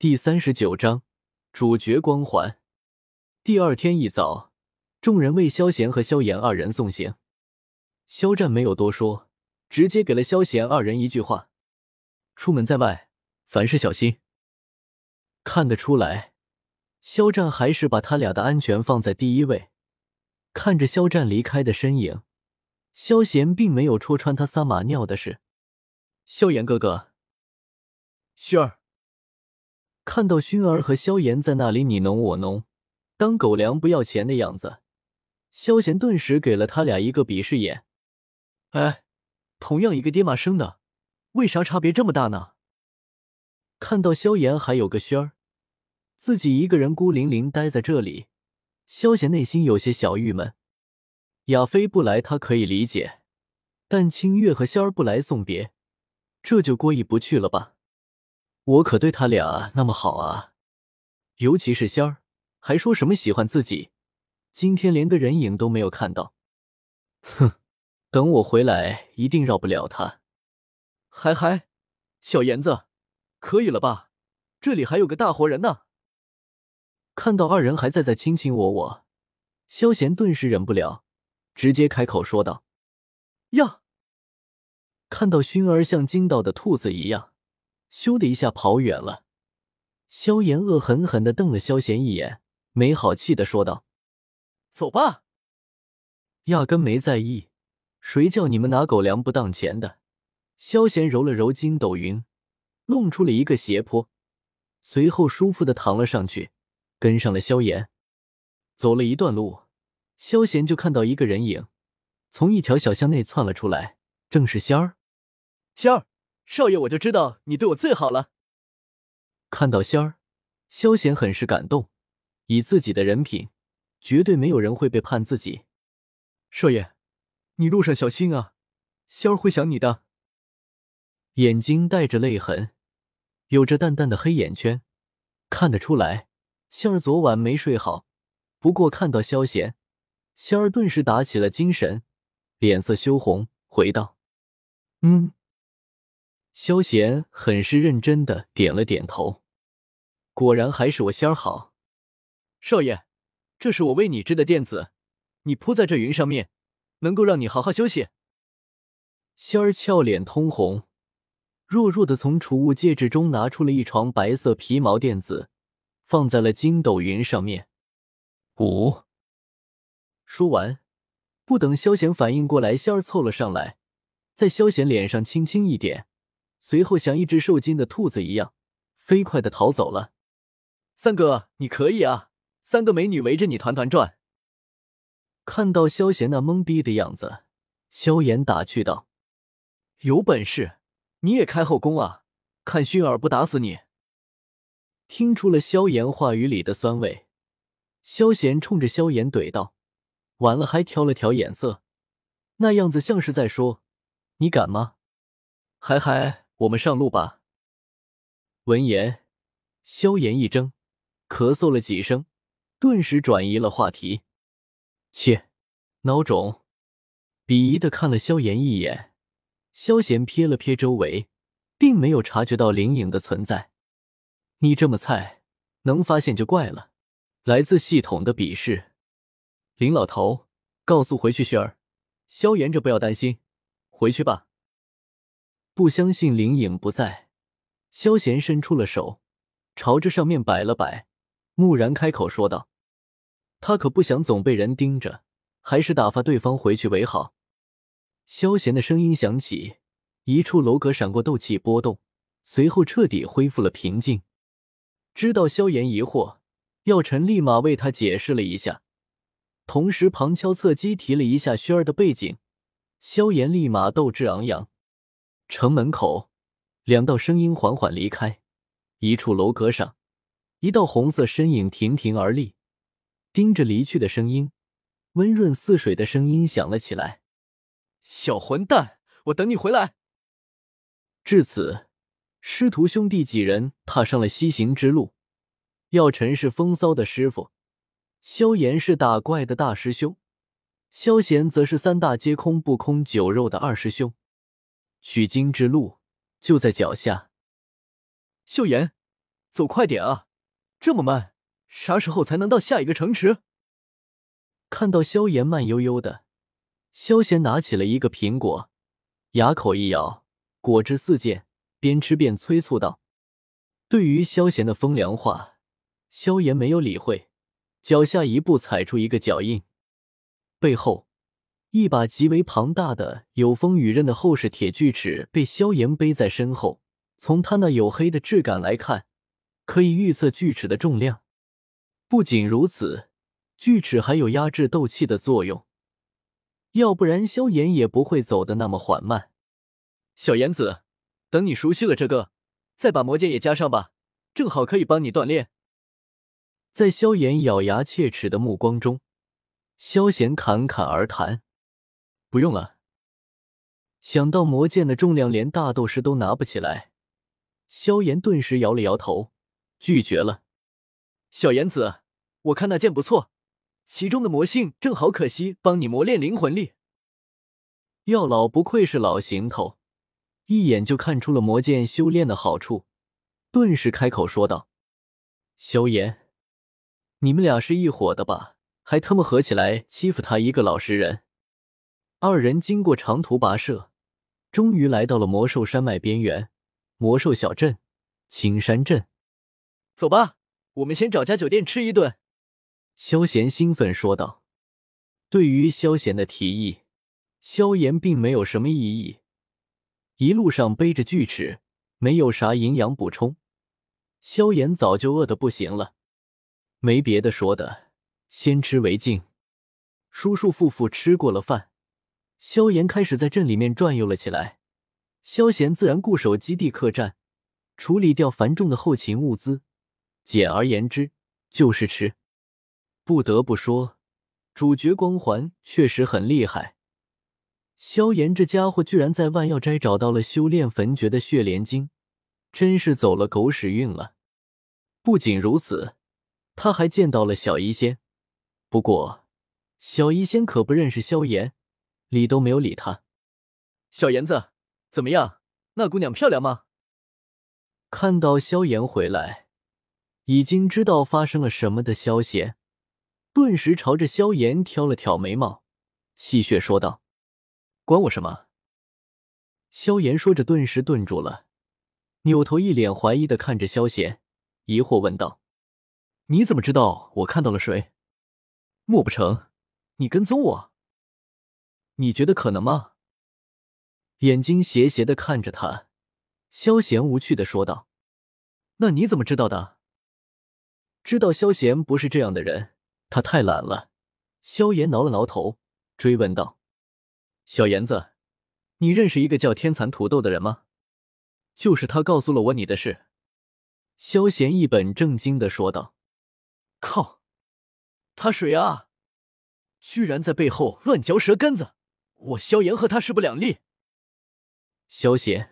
第三十九章主角光环。第二天一早，众人为萧贤和萧炎二人送行。萧战没有多说，直接给了萧贤二人一句话：“出门在外，凡事小心。”看得出来，萧战还是把他俩的安全放在第一位。看着萧战离开的身影，萧贤并没有戳穿他撒马尿的事。萧炎哥哥，旭儿。看到薰儿和萧炎在那里你侬我侬，当狗粮不要钱的样子，萧炎顿时给了他俩一个鄙视眼。哎，同样一个爹妈生的，为啥差别这么大呢？看到萧炎还有个轩儿，自己一个人孤零零待在这里，萧炎内心有些小郁闷。亚飞不来他可以理解，但清月和仙儿不来送别，这就过意不去了吧？我可对他俩那么好啊，尤其是仙儿，还说什么喜欢自己，今天连个人影都没有看到。哼，等我回来一定饶不了他。嗨嗨，小妍子，可以了吧？这里还有个大活人呢。看到二人还在在卿卿我我，萧贤顿时忍不了，直接开口说道：“呀！”看到薰儿像惊到的兔子一样。咻的一下跑远了，萧炎恶狠狠的瞪了萧贤一眼，没好气的说道：“走吧。”压根没在意，谁叫你们拿狗粮不当钱的？萧贤揉了揉筋斗云，弄出了一个斜坡，随后舒服的躺了上去，跟上了萧炎。走了一段路，萧贤就看到一个人影从一条小巷内窜了出来，正是仙儿，仙儿。少爷，我就知道你对我最好了。看到仙儿，萧贤很是感动。以自己的人品，绝对没有人会背叛自己。少爷，你路上小心啊，仙儿会想你的。眼睛带着泪痕，有着淡淡的黑眼圈，看得出来，仙儿昨晚没睡好。不过看到萧贤，仙儿顿时打起了精神，脸色羞红，回道：“嗯。”萧贤很是认真的点了点头，果然还是我仙儿好。少爷，这是我为你织的垫子，你铺在这云上面，能够让你好好休息。仙儿俏脸通红，弱弱的从储物戒指中拿出了一床白色皮毛垫子，放在了筋斗云上面。五，说完，不等萧贤反应过来，仙儿凑了上来，在萧贤脸上轻轻一点。随后，像一只受惊的兔子一样，飞快的逃走了。三哥，你可以啊！三个美女围着你团团转。看到萧贤那懵逼的样子，萧炎打趣道：“有本事你也开后宫啊！看薰儿不打死你！”听出了萧炎话语里的酸味，萧贤冲着萧炎怼道：“完了！”还挑了挑眼色，那样子像是在说：“你敢吗？”还还。我们上路吧。闻言，萧炎一怔，咳嗽了几声，顿时转移了话题。切，孬种！鄙夷的看了萧炎一眼。萧炎瞥了瞥周围，并没有察觉到灵影的存在。你这么菜，能发现就怪了。来自系统的鄙视。林老头，告诉回去雪儿，萧炎这不要担心，回去吧。不相信灵影不在，萧贤伸出了手，朝着上面摆了摆，木然开口说道：“他可不想总被人盯着，还是打发对方回去为好。”萧贤的声音响起，一处楼阁闪过斗气波动，随后彻底恢复了平静。知道萧炎疑惑，药尘立马为他解释了一下，同时旁敲侧击提了一下轩儿的背景，萧炎立马斗志昂扬。城门口，两道声音缓缓离开。一处楼阁上，一道红色身影亭亭而立，盯着离去的声音，温润似水的声音响了起来：“小混蛋，我等你回来。”至此，师徒兄弟几人踏上了西行之路。药尘是风骚的师傅，萧炎是打怪的大师兄，萧贤则是三大皆空不空酒肉的二师兄。取经之路就在脚下。秀妍，走快点啊！这么慢，啥时候才能到下一个城池？看到萧炎慢悠悠的，萧贤拿起了一个苹果，牙口一咬，果汁四溅，边吃边催促道：“对于萧贤的风凉话，萧炎没有理会，脚下一步踩出一个脚印，背后一把极为庞大的有风雨刃的厚实铁锯齿被萧炎背在身后。从他那黝黑的质感来看，可以预测锯齿的重量。不仅如此。”锯齿还有压制斗气的作用，要不然萧炎也不会走得那么缓慢。小炎子，等你熟悉了这个，再把魔剑也加上吧，正好可以帮你锻炼。在萧炎咬牙切齿的目光中，萧炎侃侃而谈：“不用了。”想到魔剑的重量连大斗师都拿不起来，萧炎顿时摇了摇头，拒绝了。小炎子，我看那剑不错。其中的魔性正好可惜，帮你磨练灵魂力。药老不愧是老行头，一眼就看出了魔剑修炼的好处，顿时开口说道：“萧炎，你们俩是一伙的吧？还他妈合起来欺负他一个老实人！”二人经过长途跋涉，终于来到了魔兽山脉边缘，魔兽小镇青山镇。走吧，我们先找家酒店吃一顿。萧贤兴奋说道：“对于萧贤的提议，萧炎并没有什么异议。一路上背着锯齿，没有啥营养补充，萧炎早就饿得不行了。没别的说的，先吃为敬。舒舒服服吃过了饭，萧炎开始在镇里面转悠了起来。萧贤自然固守基地客栈，处理掉繁重的后勤物资。简而言之，就是吃。”不得不说，主角光环确实很厉害。萧炎这家伙居然在万药斋找到了修炼焚诀的血莲晶，真是走了狗屎运了。不仅如此，他还见到了小医仙。不过，小医仙可不认识萧炎，理都没有理他。小妍子，怎么样？那姑娘漂亮吗？看到萧炎回来，已经知道发生了什么的萧贤。顿时朝着萧炎挑了挑眉毛，戏谑说道：“关我什么？”萧炎说着，顿时顿住了，扭头一脸怀疑的看着萧贤，疑惑问道：“你怎么知道我看到了谁？莫不成你跟踪我？你觉得可能吗？”眼睛斜斜的看着他，萧贤无趣的说道：“那你怎么知道的？”知道萧贤不是这样的人。他太懒了，萧炎挠了挠头，追问道：“小炎子，你认识一个叫天蚕土豆的人吗？就是他告诉了我你的事。”萧贤一本正经的说道：“靠，他谁啊？居然在背后乱嚼舌根子！我萧炎和他势不两立。”萧邪，